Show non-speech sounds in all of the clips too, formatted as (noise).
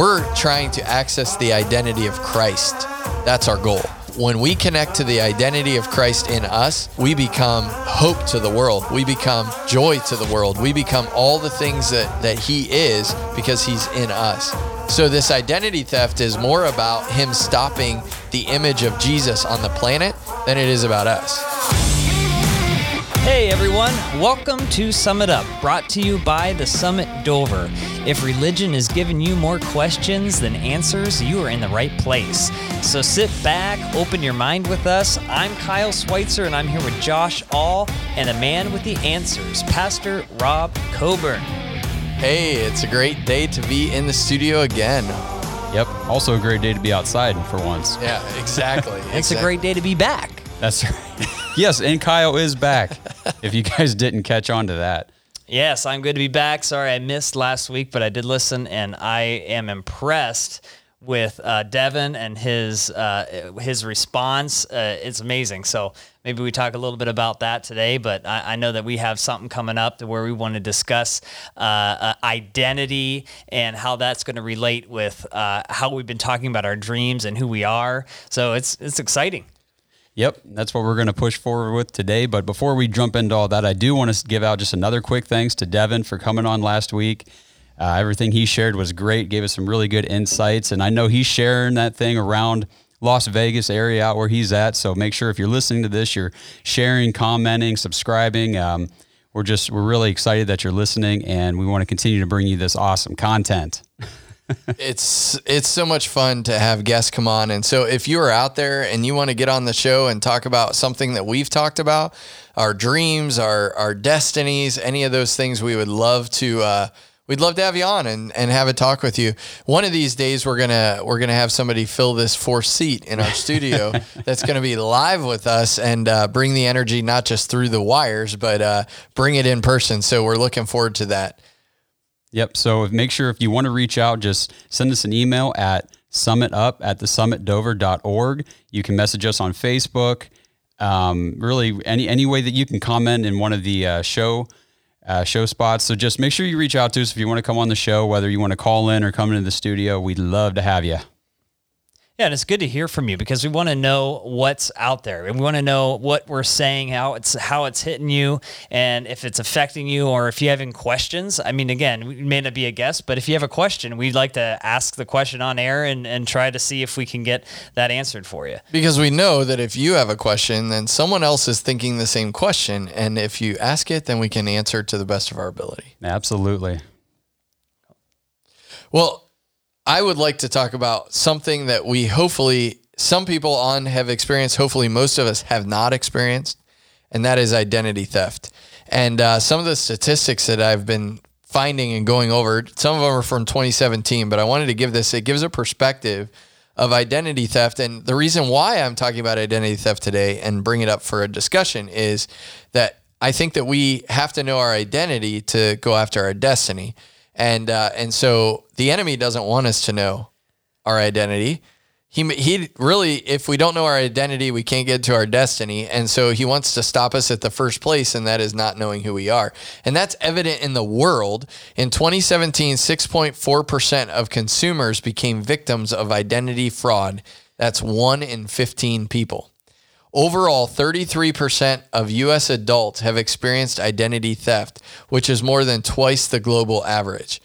we're trying to access the identity of Christ. That's our goal. When we connect to the identity of Christ in us, we become hope to the world. We become joy to the world. We become all the things that, that He is because He's in us. So, this identity theft is more about Him stopping the image of Jesus on the planet than it is about us. Hey everyone, welcome to Summit Up, brought to you by the Summit Dover. If religion is giving you more questions than answers, you are in the right place. So sit back, open your mind with us. I'm Kyle Schweitzer, and I'm here with Josh All and a man with the answers, Pastor Rob Coburn. Hey, it's a great day to be in the studio again. Yep. Also a great day to be outside for once. Yeah, exactly. (laughs) It's a great day to be back. That's (laughs) right. Yes, and Kyle is back. if you guys didn't catch on to that. Yes, I'm good to be back. Sorry I missed last week, but I did listen, and I am impressed with uh, Devin and his uh, his response. Uh, it's amazing. So maybe we talk a little bit about that today. But I, I know that we have something coming up where we want to discuss uh, uh, identity and how that's going to relate with uh, how we've been talking about our dreams and who we are. So it's it's exciting. Yep, that's what we're going to push forward with today. But before we jump into all that, I do want to give out just another quick thanks to Devin for coming on last week. Uh, everything he shared was great, gave us some really good insights. And I know he's sharing that thing around Las Vegas area out where he's at. So make sure if you're listening to this, you're sharing, commenting, subscribing. Um, we're just, we're really excited that you're listening and we want to continue to bring you this awesome content. (laughs) it's it's so much fun to have guests come on. And so if you are out there and you want to get on the show and talk about something that we've talked about our dreams our our destinies any of those things we would love to uh, we'd love to have you on and, and have a talk with you. One of these days we're gonna we're gonna have somebody fill this fourth seat in our studio (laughs) that's gonna be live with us and uh, bring the energy not just through the wires but uh, bring it in person. So we're looking forward to that Yep. So make sure if you want to reach out, just send us an email at summitup at the summitdover.org. You can message us on Facebook. Um, really, any any way that you can comment in one of the uh, show uh, show spots. So just make sure you reach out to us if you want to come on the show, whether you want to call in or come into the studio. We'd love to have you. Yeah, and it's good to hear from you because we want to know what's out there and we want to know what we're saying, how it's how it's hitting you, and if it's affecting you, or if you have any questions. I mean, again, we may not be a guest, but if you have a question, we'd like to ask the question on air and, and try to see if we can get that answered for you. Because we know that if you have a question, then someone else is thinking the same question, and if you ask it, then we can answer to the best of our ability. Absolutely. Well, I would like to talk about something that we hopefully some people on have experienced. Hopefully, most of us have not experienced, and that is identity theft. And uh, some of the statistics that I've been finding and going over, some of them are from 2017, but I wanted to give this. It gives a perspective of identity theft, and the reason why I'm talking about identity theft today and bring it up for a discussion is that I think that we have to know our identity to go after our destiny. And uh, and so the enemy doesn't want us to know our identity. He he really, if we don't know our identity, we can't get to our destiny. And so he wants to stop us at the first place, and that is not knowing who we are. And that's evident in the world. In 2017, 6.4 percent of consumers became victims of identity fraud. That's one in 15 people. Overall, 33% of US adults have experienced identity theft, which is more than twice the global average.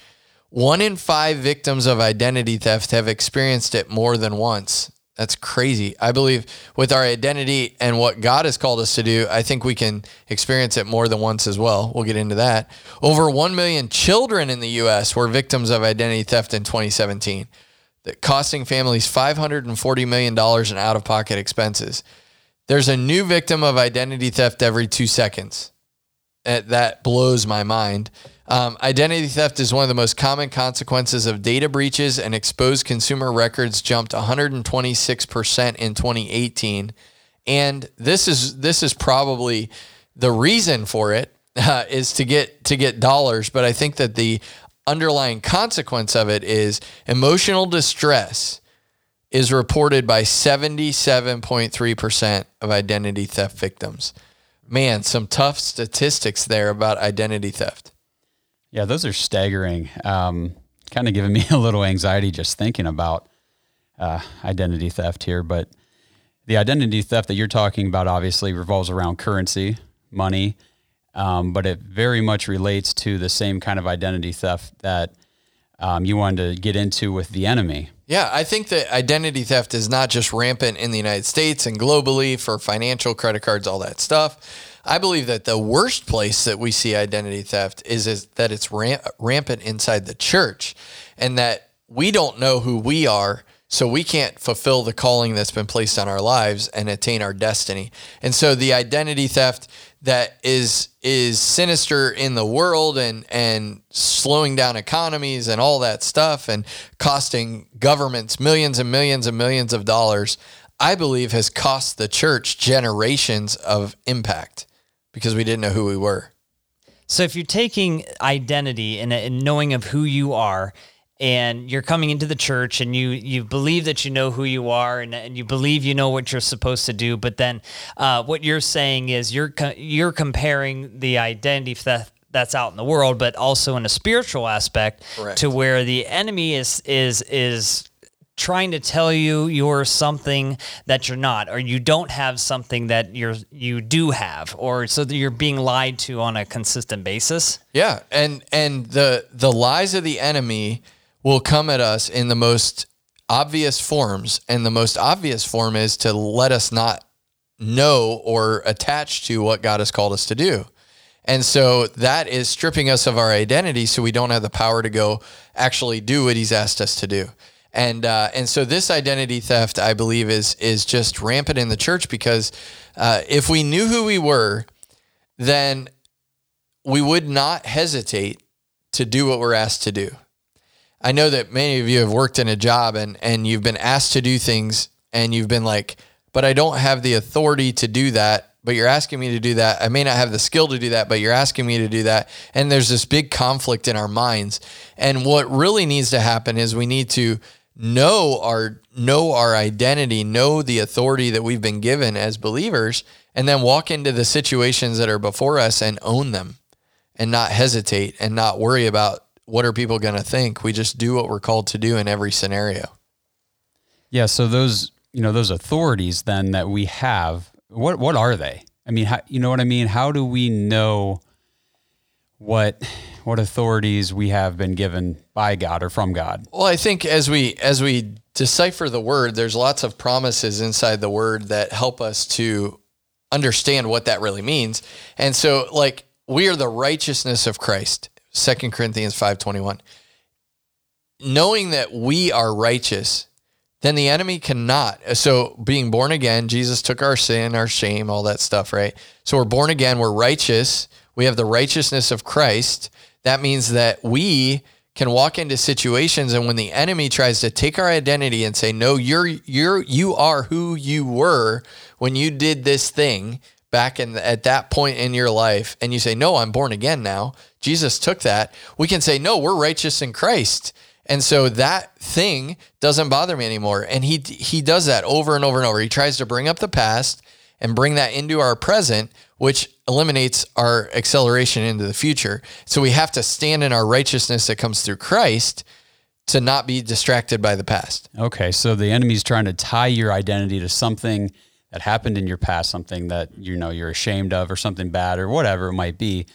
One in five victims of identity theft have experienced it more than once. That's crazy. I believe with our identity and what God has called us to do, I think we can experience it more than once as well. We'll get into that. Over 1 million children in the US were victims of identity theft in 2017, costing families $540 million in out of pocket expenses. There's a new victim of identity theft every two seconds. That blows my mind. Um, identity theft is one of the most common consequences of data breaches, and exposed consumer records jumped 126% in 2018. And this is this is probably the reason for it uh, (laughs) is to get to get dollars. But I think that the underlying consequence of it is emotional distress is reported by 77.3% of identity theft victims. Man, some tough statistics there about identity theft. Yeah, those are staggering. Um, kind of giving me (laughs) a little anxiety just thinking about uh, identity theft here. But the identity theft that you're talking about obviously revolves around currency, money, um, but it very much relates to the same kind of identity theft that um, you wanted to get into with the enemy. Yeah, I think that identity theft is not just rampant in the United States and globally for financial credit cards, all that stuff. I believe that the worst place that we see identity theft is, is that it's ramp, rampant inside the church and that we don't know who we are. So we can't fulfill the calling that's been placed on our lives and attain our destiny. And so the identity theft that is is sinister in the world and and slowing down economies and all that stuff and costing governments millions and millions and millions of dollars, I believe has cost the church generations of impact because we didn't know who we were. So if you're taking identity and, and knowing of who you are, and you're coming into the church and you you believe that you know who you are and, and you believe you know what you're supposed to do but then uh, what you're saying is you're you're comparing the identity theft that's out in the world but also in a spiritual aspect Correct. to where the enemy is is is trying to tell you you're something that you're not or you don't have something that you're you do have or so that you're being lied to on a consistent basis yeah and and the the lies of the enemy will come at us in the most obvious forms. And the most obvious form is to let us not know or attach to what God has called us to do. And so that is stripping us of our identity so we don't have the power to go actually do what he's asked us to do. And uh, and so this identity theft, I believe, is is just rampant in the church because uh, if we knew who we were, then we would not hesitate to do what we're asked to do. I know that many of you have worked in a job and and you've been asked to do things and you've been like, but I don't have the authority to do that. But you're asking me to do that. I may not have the skill to do that, but you're asking me to do that. And there's this big conflict in our minds. And what really needs to happen is we need to know our know our identity, know the authority that we've been given as believers, and then walk into the situations that are before us and own them and not hesitate and not worry about what are people going to think. We just do what we're called to do in every scenario. Yeah, so those, you know, those authorities then that we have, what what are they? I mean, how, you know what I mean? How do we know what what authorities we have been given by God or from God. Well, I think as we as we decipher the word, there's lots of promises inside the word that help us to understand what that really means. And so like we are the righteousness of Christ. 2 Corinthians 5:21. Knowing that we are righteous, then the enemy cannot. So being born again, Jesus took our sin, our shame, all that stuff, right? So we're born again, we're righteous. We have the righteousness of Christ that means that we can walk into situations and when the enemy tries to take our identity and say no you're you're you are who you were when you did this thing back in the, at that point in your life and you say no I'm born again now. Jesus took that. We can say no we're righteous in Christ. And so that thing doesn't bother me anymore. And he he does that over and over and over. He tries to bring up the past and bring that into our present which eliminates our acceleration into the future. So we have to stand in our righteousness that comes through Christ to not be distracted by the past. Okay, so the enemy's trying to tie your identity to something that happened in your past, something that you know you're ashamed of or something bad or whatever it might be.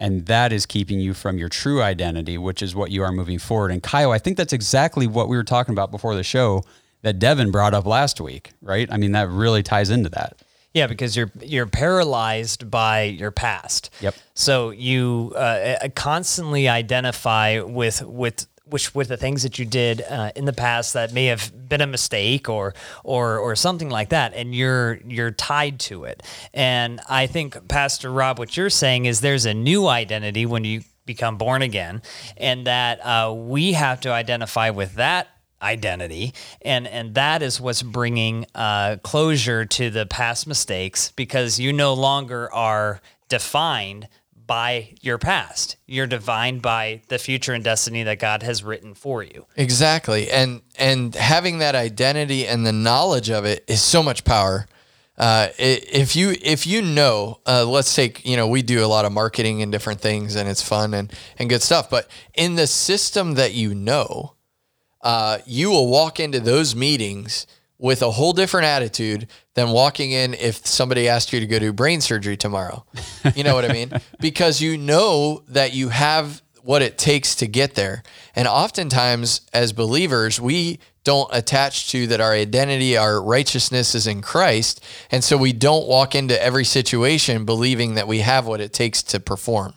And that is keeping you from your true identity, which is what you are moving forward. And Kyle, I think that's exactly what we were talking about before the show that Devin brought up last week, right? I mean, that really ties into that. Yeah, because you're you're paralyzed by your past. Yep. So you uh, constantly identify with with which with the things that you did uh, in the past that may have been a mistake or or or something like that, and you're you're tied to it. And I think Pastor Rob, what you're saying is there's a new identity when you become born again, and that uh, we have to identify with that identity and and that is what's bringing uh, closure to the past mistakes because you no longer are defined by your past. You're defined by the future and destiny that god has written for you. Exactly. And and having that identity and the knowledge of it is so much power. Uh, if you if you know, uh, let's take you know we do a lot of marketing and different things, and it's fun and and good stuff. But in the system that you know, uh, you will walk into those meetings with a whole different attitude than walking in if somebody asked you to go do brain surgery tomorrow. You know what I mean? (laughs) Because you know that you have what it takes to get there. And oftentimes, as believers, we don't attach to that our identity, our righteousness is in Christ. And so we don't walk into every situation believing that we have what it takes to perform.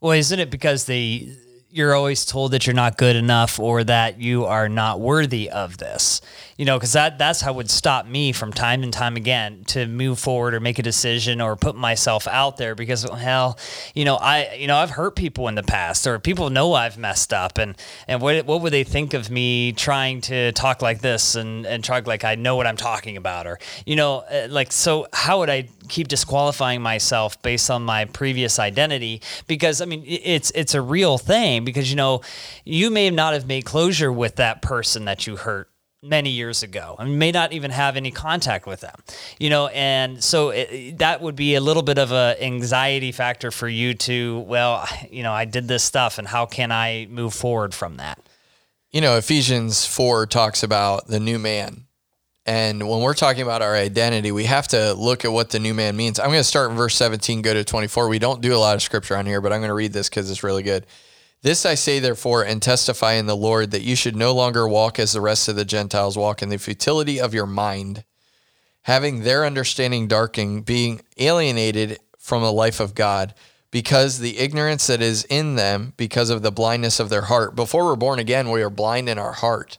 Well, isn't it because they you're always told that you're not good enough or that you are not worthy of this? You know, because that that's how would stop me from time and time again to move forward or make a decision or put myself out there because hell, you know, I you know I've hurt people in the past or people know I've messed up and and what what would they think of me trying to talk like this and and talk like I know what I'm talking about or you know uh, like so how would I keep disqualifying myself based on my previous identity because I mean it's it's a real thing because you know you may not have made closure with that person that you hurt many years ago and may not even have any contact with them you know and so it, that would be a little bit of a anxiety factor for you to well (sighs) you know I did this stuff and how can I move forward from that you know, Ephesians 4 talks about the new man. And when we're talking about our identity, we have to look at what the new man means. I'm going to start in verse 17, go to 24. We don't do a lot of scripture on here, but I'm going to read this because it's really good. This I say, therefore, and testify in the Lord that you should no longer walk as the rest of the Gentiles walk in the futility of your mind, having their understanding darkened, being alienated from the life of God because the ignorance that is in them because of the blindness of their heart. Before we're born again, we are blind in our heart.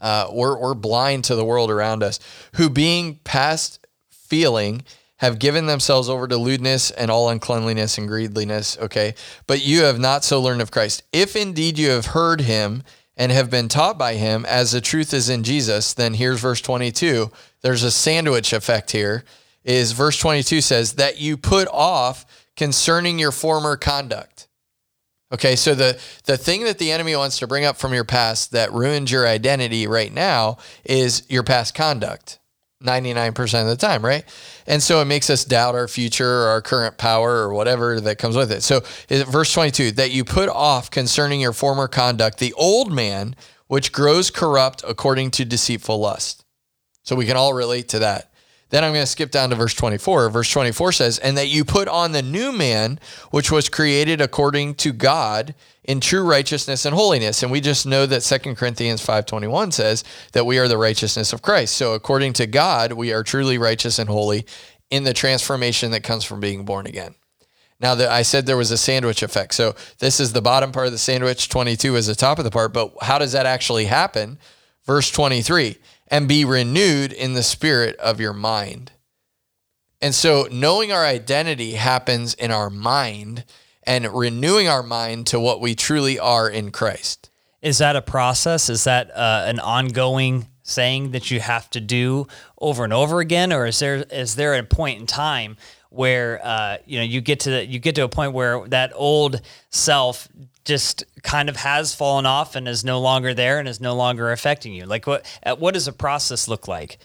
Uh, we're, we're blind to the world around us, who being past feeling have given themselves over to lewdness and all uncleanliness and greediness. Okay. But you have not so learned of Christ. If indeed you have heard him and have been taught by him as the truth is in Jesus, then here's verse 22. There's a sandwich effect here. Is verse 22 says that you put off concerning your former conduct. Okay, so the the thing that the enemy wants to bring up from your past that ruins your identity right now is your past conduct. 99% of the time, right? And so it makes us doubt our future or our current power or whatever that comes with it. So verse 22 that you put off concerning your former conduct the old man which grows corrupt according to deceitful lust. So we can all relate to that. Then I'm going to skip down to verse 24. Verse 24 says, And that you put on the new man, which was created according to God in true righteousness and holiness. And we just know that 2 Corinthians 5.21 says that we are the righteousness of Christ. So according to God, we are truly righteous and holy in the transformation that comes from being born again. Now that I said there was a sandwich effect. So this is the bottom part of the sandwich, 22 is the top of the part, but how does that actually happen? Verse 23, and be renewed in the spirit of your mind. And so knowing our identity happens in our mind and renewing our mind to what we truly are in Christ. Is that a process? Is that uh, an ongoing thing that you have to do over and over again, or is there is there a point in time where uh, you know you get to the, you get to a point where that old self just kind of has fallen off and is no longer there and is no longer affecting you? Like what uh, what does a process look like?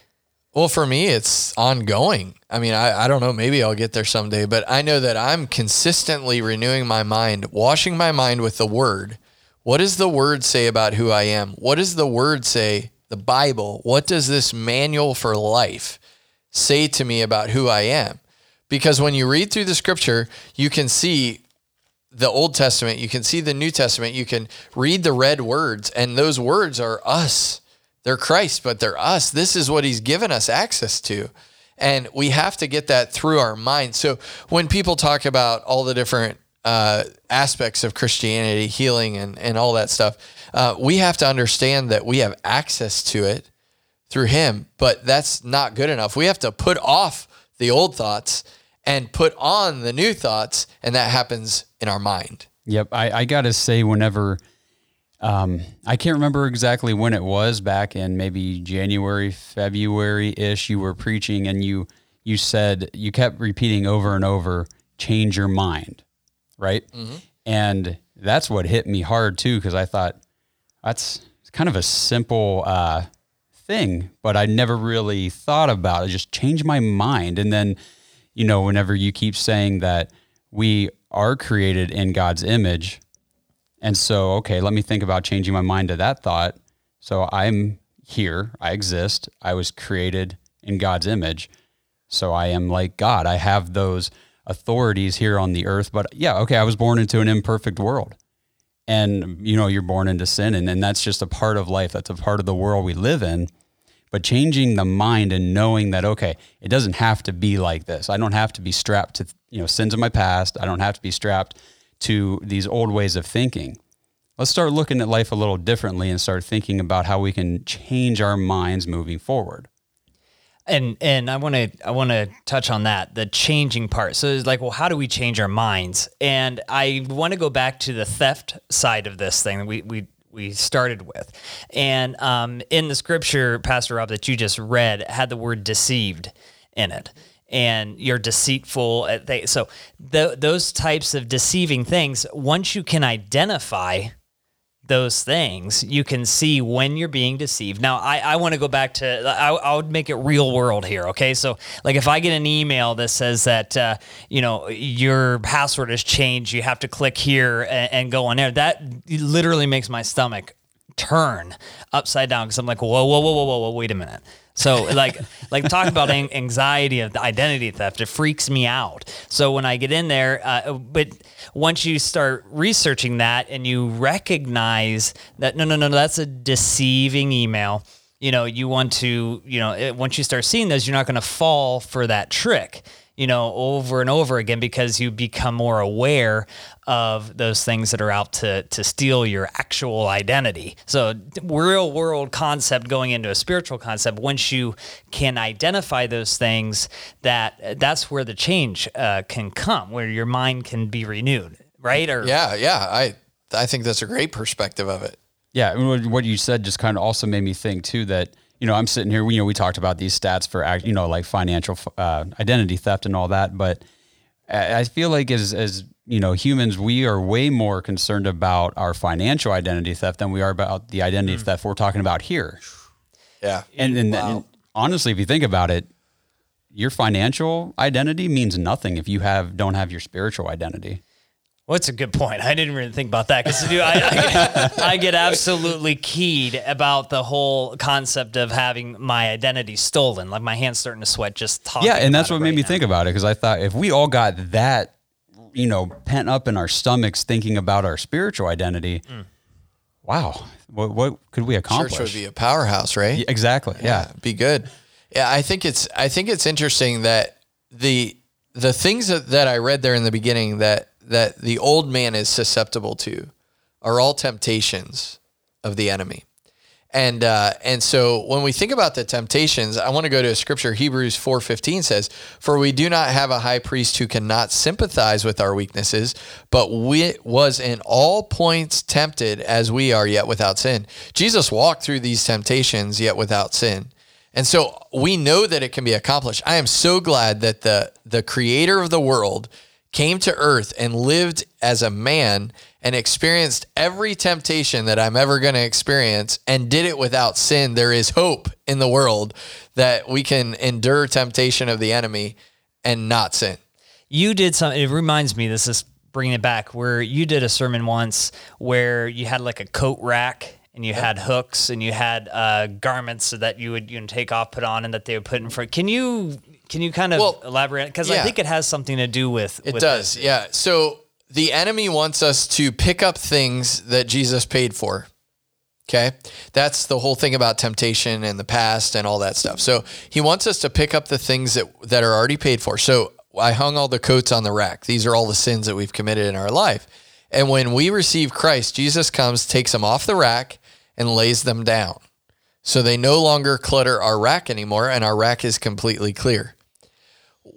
Well, for me, it's ongoing. I mean, I, I don't know. Maybe I'll get there someday, but I know that I'm consistently renewing my mind, washing my mind with the word. What does the word say about who I am? What does the word say, the Bible? What does this manual for life say to me about who I am? Because when you read through the scripture, you can see the Old Testament, you can see the New Testament, you can read the red words, and those words are us. They're Christ, but they're us. This is what He's given us access to. And we have to get that through our mind. So when people talk about all the different uh, aspects of Christianity, healing, and, and all that stuff, uh, we have to understand that we have access to it through Him, but that's not good enough. We have to put off the old thoughts and put on the new thoughts, and that happens in our mind. Yep. I, I got to say, whenever, um, I can't remember exactly when it was back in maybe January, February ish, you were preaching and you, you said, you kept repeating over and over, change your mind. Right. And that's what hit me hard too. Cause I thought that's kind of a simple, uh, thing, but I never really thought about it. Just change my mind. And then, you know, whenever you keep saying that we are created in God's image, and so, okay, let me think about changing my mind to that thought. So I'm here, I exist, I was created in God's image. So I am like God. I have those authorities here on the earth. But yeah, okay, I was born into an imperfect world and you know you're born into sin and, and that's just a part of life that's a part of the world we live in but changing the mind and knowing that okay it doesn't have to be like this i don't have to be strapped to you know sins of my past i don't have to be strapped to these old ways of thinking let's start looking at life a little differently and start thinking about how we can change our minds moving forward and and I want to I want to touch on that the changing part. So it's like, well, how do we change our minds? And I want to go back to the theft side of this thing we we we started with, and um, in the scripture, Pastor Rob, that you just read, had the word deceived in it. And you're deceitful. So the, those types of deceiving things, once you can identify those things, you can see when you're being deceived. Now, I, I want to go back to, I, I would make it real world here. Okay. So, like, if I get an email that says that, uh, you know, your password has changed, you have to click here and, and go on there, that literally makes my stomach turn upside down because I'm like, whoa, whoa, whoa, whoa, whoa, whoa, wait a minute. So like (laughs) like talk about anxiety of the identity theft. It freaks me out. So when I get in there, uh, but once you start researching that and you recognize that no no no that's a deceiving email. You know you want to you know once you start seeing those, you're not going to fall for that trick you know, over and over again because you become more aware of those things that are out to to steal your actual identity. So real world concept going into a spiritual concept. Once you can identify those things, that that's where the change uh, can come, where your mind can be renewed, right? Or yeah, yeah, I I think that's a great perspective of it. Yeah, what you said just kind of also made me think too that you know, I'm sitting here, you know, we talked about these stats for, you know, like financial uh, identity theft and all that. But I feel like as, as, you know, humans, we are way more concerned about our financial identity theft than we are about the identity mm. theft we're talking about here. Yeah. And, and, wow. and honestly, if you think about it, your financial identity means nothing if you have don't have your spiritual identity. Well, that's a good point. I didn't really think about that because I, I, I, get absolutely keyed about the whole concept of having my identity stolen. Like my hands starting to sweat just talking. Yeah, and that's what made right me now. think about it because I thought if we all got that, you know, pent up in our stomachs thinking about our spiritual identity, mm. wow, what, what could we accomplish? Church would be a powerhouse, right? Yeah, exactly. Yeah. yeah, be good. Yeah, I think it's I think it's interesting that the the things that, that I read there in the beginning that that the old man is susceptible to are all temptations of the enemy. And uh, and so when we think about the temptations, I want to go to a scripture. Hebrews four fifteen says, "For we do not have a high priest who cannot sympathize with our weaknesses, but we was in all points tempted as we are, yet without sin." Jesus walked through these temptations, yet without sin. And so we know that it can be accomplished. I am so glad that the the Creator of the world came to earth and lived as a man and experienced every temptation that I'm ever going to experience and did it without sin, there is hope in the world that we can endure temptation of the enemy and not sin. You did something, it reminds me, this is bringing it back, where you did a sermon once where you had like a coat rack and you had hooks and you had uh, garments so that you would you know, take off, put on, and that they would put in front. Can you can you kind of well, elaborate? Because yeah. I think it has something to do with. It with does, yeah. So the enemy wants us to pick up things that Jesus paid for. Okay. That's the whole thing about temptation and the past and all that stuff. So he wants us to pick up the things that, that are already paid for. So I hung all the coats on the rack. These are all the sins that we've committed in our life. And when we receive Christ, Jesus comes, takes them off the rack, and lays them down. So they no longer clutter our rack anymore, and our rack is completely clear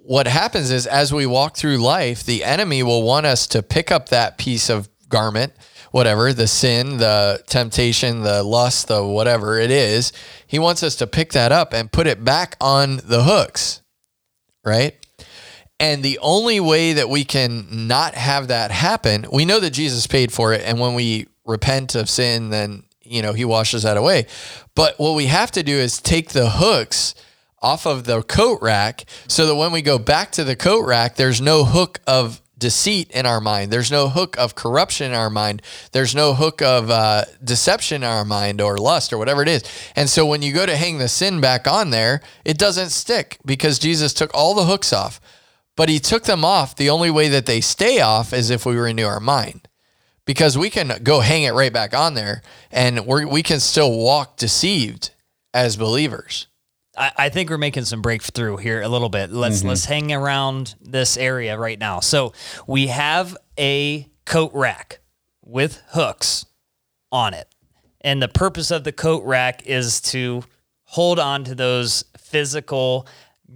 what happens is as we walk through life, the enemy will want us to pick up that piece of garment, whatever the sin, the temptation, the lust, the whatever it is. He wants us to pick that up and put it back on the hooks, right? And the only way that we can not have that happen, we know that Jesus paid for it. And when we repent of sin, then you know, he washes that away. But what we have to do is take the hooks off of the coat rack so that when we go back to the coat rack, there's no hook of deceit in our mind. There's no hook of corruption in our mind. There's no hook of uh, deception in our mind or lust or whatever it is. And so when you go to hang the sin back on there, it doesn't stick because Jesus took all the hooks off. But he took them off. The only way that they stay off is if we renew our mind because we can go hang it right back on there and we we can still walk deceived as believers. I, I think we're making some breakthrough here a little bit. Let's Mm-hmm. let's hang around this area right now. So we have a coat rack with hooks on it. And the purpose of the coat rack is to hold on to those physical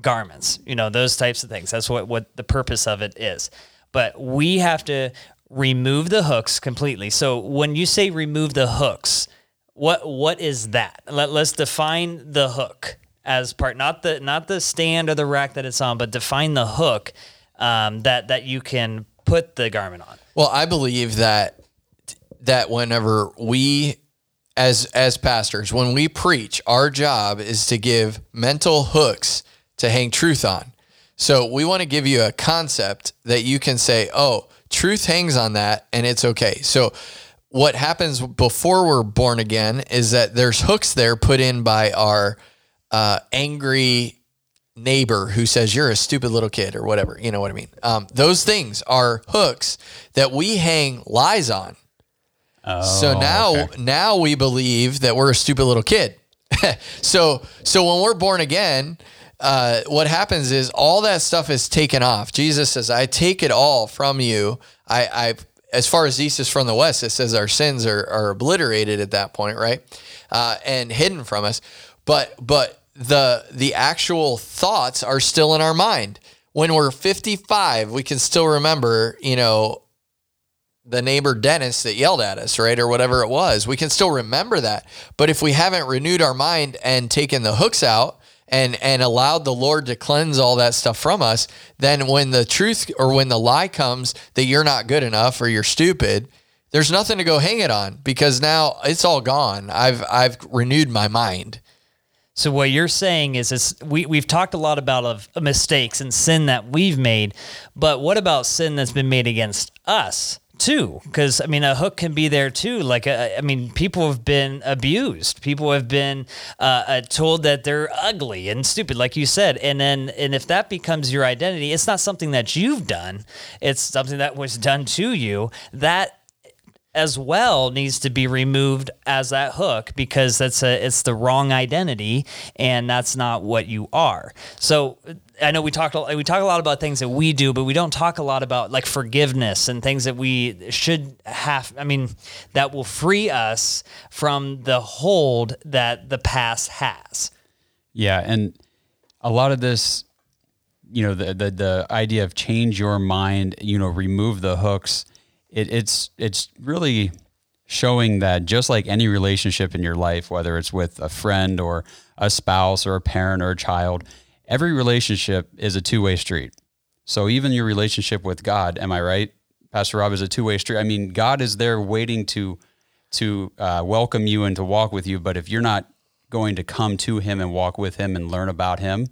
garments, you know, those types of things. That's what, what the purpose of it is. But we have to remove the hooks completely. So when you say remove the hooks, what what is that? Let, let's define the hook as part, not the not the stand or the rack that it's on, but define the hook um, that that you can put the garment on. Well, I believe that that whenever we as as pastors, when we preach, our job is to give mental hooks to hang truth on. So we want to give you a concept that you can say, "Oh, truth hangs on that and it's okay." So what happens before we're born again is that there's hooks there put in by our uh, angry neighbor who says you're a stupid little kid or whatever. You know what I mean? Um, those things are hooks that we hang lies on. so now, okay. now we believe that we're a stupid little kid. (laughs) so, so when we're born again, uh, what happens is all that stuff is taken off. Jesus says, "I take it all from you." I, I, as far as east is from the west, it says our sins are, are obliterated at that point, right, uh, and hidden from us. But, but the the actual thoughts are still in our mind. When we're 55, we can still remember, you know, the neighbor Dennis that yelled at us, right? Or whatever it was. We can still remember that. But if we haven't renewed our mind and taken the hooks out and and allowed the Lord to cleanse all that stuff from us, then when the truth or when the lie comes that you're not good enough or you're stupid, there's nothing to go hang it on because now it's all gone. I've I've renewed my mind. So what you're saying is, is we we've talked a lot about of mistakes and sin that we've made, but what about sin that's been made against us too? Because I mean, a hook can be there too. Like uh, I mean, people have been abused. People have been uh, uh, told that they're ugly and stupid, like you said. And then and if that becomes your identity, it's not something that you've done. It's something that was done to you. That as well needs to be removed as that hook because that's a it's the wrong identity and that's not what you are. So I know we talk we talk a lot about things that we do, but we don't talk a lot about like forgiveness and things that we should have. I mean, that will free us from the hold that the past has. Yeah, and a lot of this, you know, the the the idea of change your mind, you know, remove the hooks. It, it's it's really showing that just like any relationship in your life, whether it's with a friend or a spouse or a parent or a child, every relationship is a two way street. So even your relationship with God, am I right, Pastor Rob, is a two way street. I mean, God is there waiting to to uh, welcome you and to walk with you. But if you're not going to come to Him and walk with Him and learn about Him,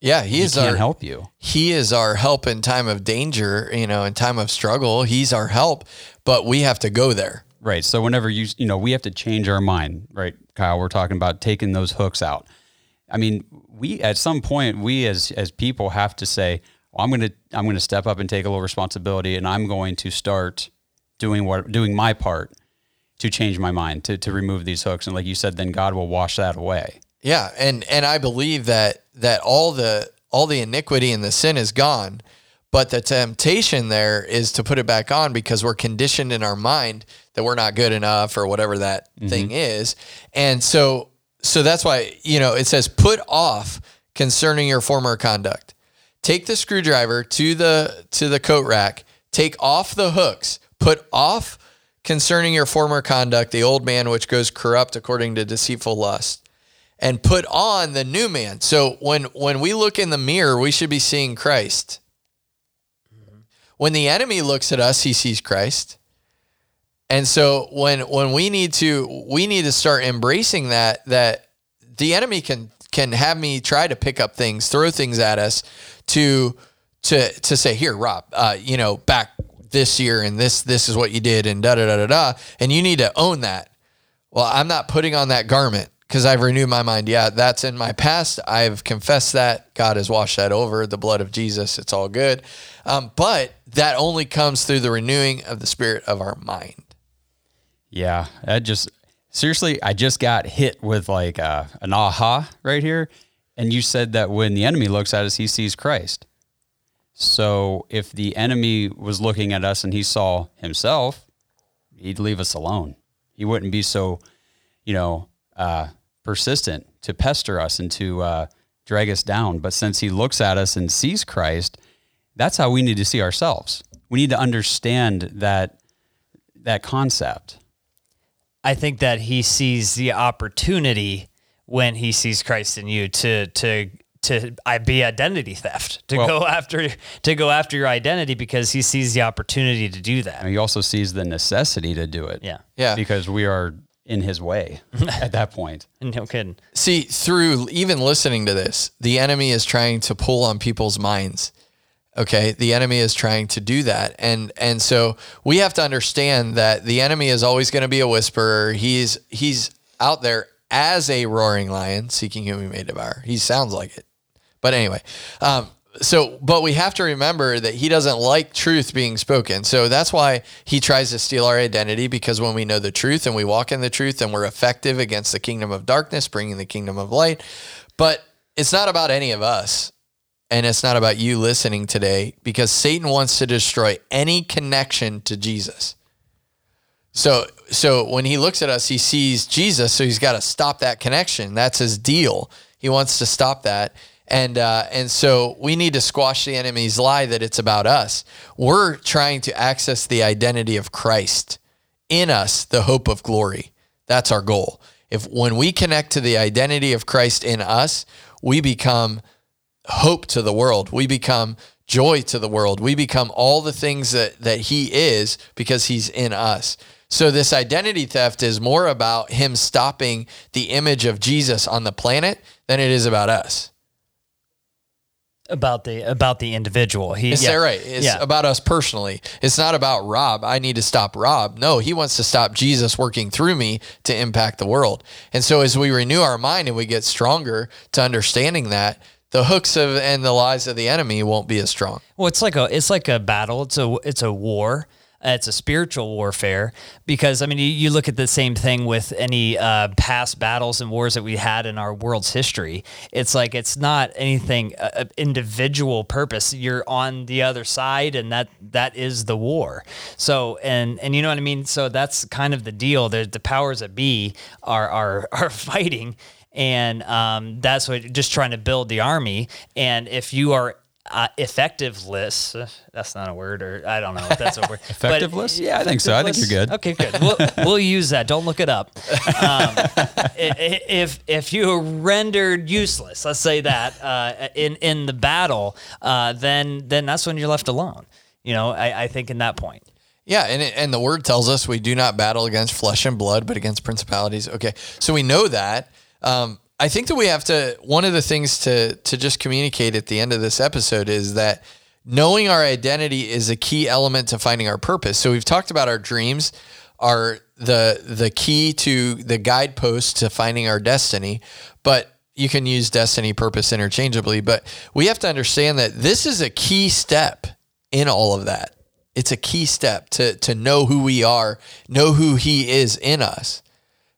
Yeah, he He is our help you. he is our help in time of danger, you know, in time of struggle. He's our help, but we have to go there. Right. So whenever you you know we have to change our mind, right, Kyle? We're talking about taking those hooks out. I mean, we at some point we as as people have to say, well, I'm going to I'm to step up and take a little responsibility, and I'm going to start doing what doing my part to change my mind to to remove these hooks. And like you said, then God will wash that away. Yeah, and and I believe that that all the all the iniquity and the sin is gone, but the temptation there is to put it back on because we're conditioned in our mind that we're not good enough or whatever that mm-hmm. thing is. And so so that's why, you know, it says put off concerning your former conduct. Take the screwdriver to the to the coat rack, take off the hooks, put off concerning your former conduct the old man which goes corrupt according to deceitful lust and put on the new man. So when when we look in the mirror, we should be seeing Christ. When the enemy looks at us, he sees Christ. And so when when we need to we need to start embracing that that the enemy can can have me try to pick up things, throw things at us to to to say here, Rob, uh, you know, back this year and this this is what you did and da da da da da, and you need to own that. Well, I'm not putting on that garment because I've renewed my mind. Yeah, that's in my past. I've confessed that. God has washed that over. The blood of Jesus. It's all good. Um, but that only comes through the renewing of the spirit of our mind. Yeah, that just seriously, I just got hit with like uh, an aha right here. And you said that when the enemy looks at us, he sees Christ. So if the enemy was looking at us and he saw himself, he'd leave us alone. He wouldn't be so, you know, uh, persistent to pester us and to uh, drag us down. But since he looks at us and sees Christ, that's how we need to see ourselves. We need to understand that that concept. I think that he sees the opportunity when he sees Christ in you to to to I be identity theft to Well- go after to go after your identity because he sees the opportunity to do that. And he also sees the necessity to do it. Yeah, Yeah. Because we are in his way (laughs) at that point. no kidding. See, through even listening to this, the enemy is trying to pull on people's minds. Okay, the enemy is trying to do that, and and so we have to understand that the enemy is always going to be a whisperer. He's he's out there as a roaring lion, seeking whom he may devour. He sounds like it, but anyway. Um, so, but we have to remember that he doesn't like truth being spoken. So that's why he tries to steal our identity because when we know the truth and we walk in the truth and we're effective against the kingdom of darkness, bringing the kingdom of light. But it's not about any of us. And it's not about you listening today because Satan wants to destroy any connection to Jesus. So so when he looks at us, he sees Jesus, so he's got to stop that connection. That's his deal. He wants to stop that. And uh, and so we need to squash the enemy's lie that it's about us. We're trying to access the identity of Christ in us, the hope of glory. That's our goal. If when we connect to the identity of Christ in us, we become hope to the world. We become joy to the world. We become all the things that that he is because he's in us. So this identity theft is more about him stopping the image of Jesus on the planet than it is about us. About the about the individual. He Is yeah. that right? It's yeah. about us personally. It's not about Rob. I need to stop Rob. No, he wants to stop Jesus working through me to impact the world. And so as we renew our mind and we get stronger to understanding that, the hooks of and the lies of the enemy won't be as strong. Well, it's like a it's like a battle. It's a it's a war. Uh, it's a spiritual warfare because I mean you, you look at the same thing with any uh, past battles and wars that we had in our world's history. It's like it's not anything uh, uh, individual purpose. You're on the other side, and that that is the war. So and and you know what I mean. So that's kind of the deal. The the powers that be are are (laughs) are fighting and um, that's what just trying to build the army. And if you are uh, effectiveless, that's not a word, or I don't know if that's a word. (laughs) But- Effectiveless? Yeah, I think so. I think you're good. Okay, good. We'll, (laughs) we'll use that. Don't look it up. Um, (laughs) i- i- if if you are rendered useless, let's say that uh, in in the battle, uh, then then that's when you're left alone. You know, I, I think in that point. Yeah, and it, and the word tells us we do not battle against flesh and blood, but against principalities. Okay, so we know that. Um, I think that we have to. One of the things to to just communicate at the end of this episode is that knowing our identity is a key element to finding our purpose. So we've talked about our dreams are the the key to the guidepost to finding our destiny, but you can use destiny purpose interchangeably, but we have to understand that this is a key step in all of that. It's a key step to to know who we are, know who he is in us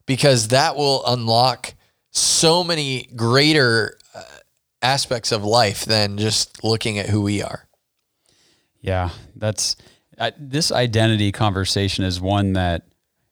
because that will unlock so many greater uh, aspects of life than just looking at who we are. Yeah, that's this identity conversation is one that,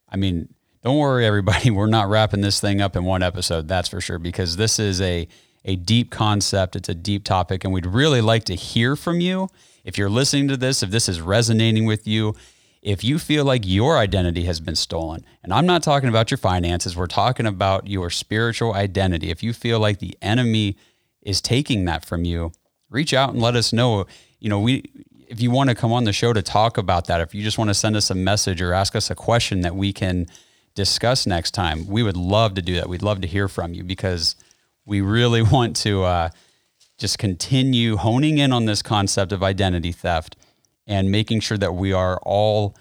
I mean, don't worry, everybody. (laughs) We're not wrapping this thing up in one episode. That's for sure, because this is a a deep concept. It's a deep topic, and we'd really like to hear from you. If you're listening to this, if this is resonating with you, if you feel like your identity has been stolen, and I'm not talking about your finances, we're talking about your spiritual identity. If you feel like the enemy is taking that from you, reach out and let us know. You know, we if you want to come on the show to talk about that, if you just want to send us a message or ask us a question that we can discuss next time, we would love to do that. We'd love to hear from you because we really (laughs) want to uh, just continue honing in on this concept of identity theft and making sure that we are all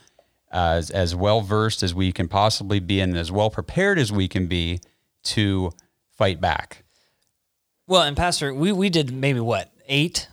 as, as well versed as we can possibly be and as well prepared as we can be to fight back. Well, and Pastor, we, we did maybe what, eight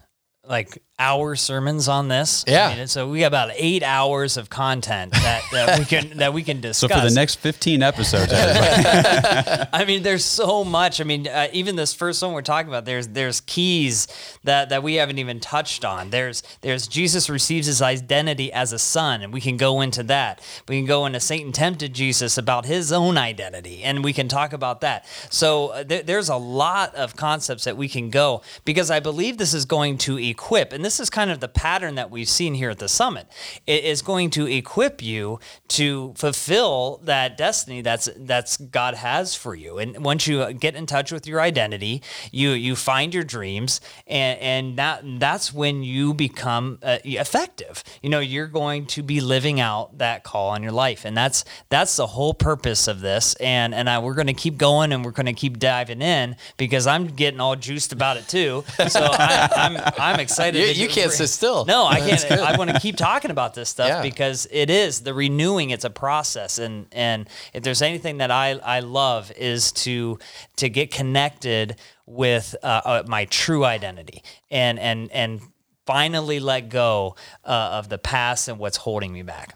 like hour sermons on this. Yeah. I mean, so we got about eight hours of content that, that we can that we can discuss. (laughs) So for the next 15 episodes. (laughs) I mean, there's so much. I mean, uh, even this first one we're talking about, there's there's keys that that we haven't even touched on. There's there's Jesus receives his identity as a son, and we can go into that. We can go into Satan tempted Jesus about his own identity, and we can talk about that. So uh, there, there's a lot of concepts that we can go because I believe this is going to equip, and this is kind of the pattern that we've seen here at the summit. It is going to equip you to fulfill that destiny that's that's God has for you. And once you get in touch with your identity, you you find your dreams, and and that that's when you become uh, effective. You know, you're going to be living out that call on your life, and that's that's the whole purpose of this. And and I, we're going to keep going, and we're going to keep diving in because I'm getting all juiced about it too. So I, I'm I'm excited. You- can't sit still. No, I (laughs) can't. I want to keep talking about this stuff Yeah. because it is the renewing. It's a process, and and if there's anything that I I love is to to get connected with uh, uh, my true identity and and and finally let go uh, of the past and what's holding me back.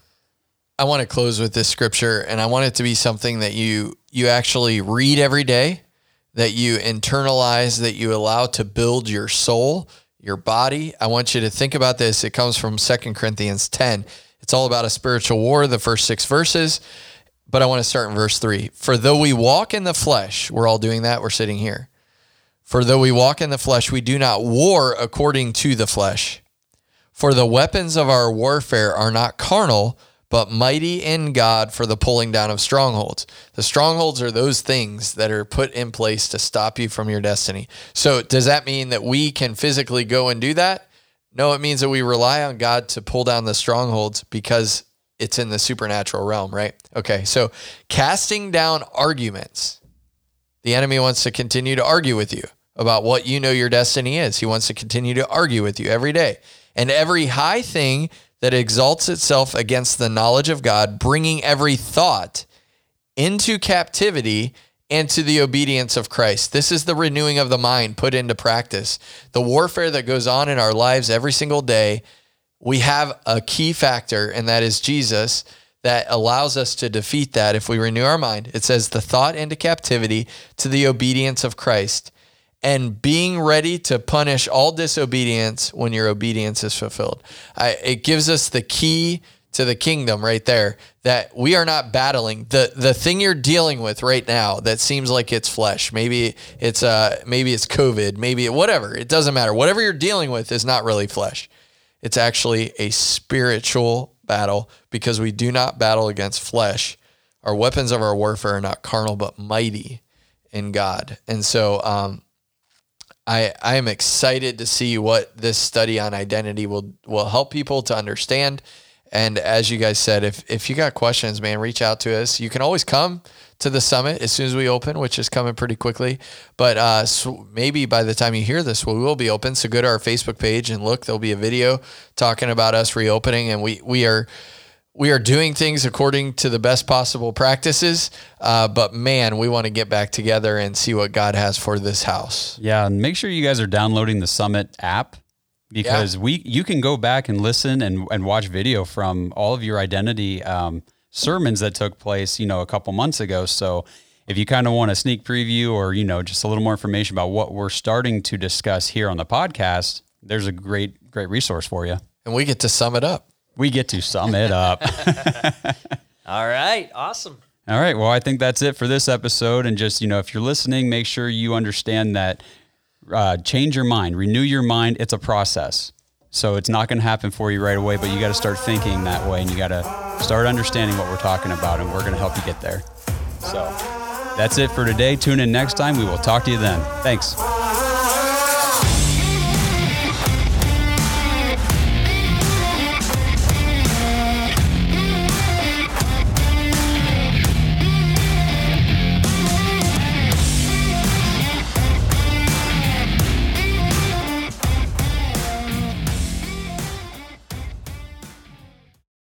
I want to close with this scripture, and I want it to be something that you you actually read every day, that you internalize, that you allow to build your soul, your body. I want you to think about this. It comes from 2 Corinthians 10. It's all about a spiritual war, the first six verses. But I want to start in verse three. For though we walk in the flesh, we're all doing that, we're sitting here. For though we walk in the flesh, we do not war according to the flesh. For the weapons of our warfare are not carnal, but mighty in God for the pulling down of strongholds. The strongholds are those things that are put in place to stop you from your destiny. So, does that mean that we can physically go and do that? No, it means that we rely on God to pull down the strongholds because it's in the supernatural realm, right? Okay, so casting down arguments. The enemy wants to continue to argue with you about what you know your destiny is. He wants to continue to argue with you every day. And every high thing that exalts itself against the knowledge of God, bringing every thought into captivity and to the obedience of Christ. This is the renewing of the mind put into practice. The warfare that goes on in our lives every single day, we have a key factor, and that is Jesus, that allows us to defeat that if we renew our mind. It says, the thought into captivity to the obedience of Christ, and being ready to punish all disobedience when your obedience is fulfilled. I, it gives us the key to the kingdom right there that we are not battling. The the thing you're dealing with right now that seems like it's flesh maybe it's uh maybe it's covid maybe whatever it doesn't matter. Whatever you're dealing with is not really flesh. It's actually a spiritual battle because we do not battle against flesh. Our weapons of our warfare are not carnal but mighty in god. And so um I, I am excited to see what this study on identity will will help people to understand. And as you guys said, if if you got questions, man, reach out to us. You can always come to the summit as soon as we open, which is coming pretty quickly. But uh, so maybe by the time you hear this, we will be open. So go to our Facebook page and look. There'll be a video talking about us reopening, and we we are we are doing things according to the best possible practices. Uh, but man, we want to get back together and see what God has for this house. Yeah, and make sure you guys are downloading the Summit app because we you can go back and listen and, and watch video from all of your identity um, sermons that took place, you know, a couple months ago. So if you kind of want a sneak preview or you know just a little more information about what we're starting to discuss here on the podcast, there's a great great resource for you. And we get to sum it up. We get to sum it up. (laughs) All right, awesome. All right. Well, I think that's it for this episode. And just, you know, if you're listening, make sure you understand that uh, change your mind, renew your mind. It's a process. So it's not going to happen for you right away, but you got to start thinking that way and you got to start understanding what we're talking about, and we're going to help you get there. So that's it for today. Tune in next time. We will talk to you then. Thanks.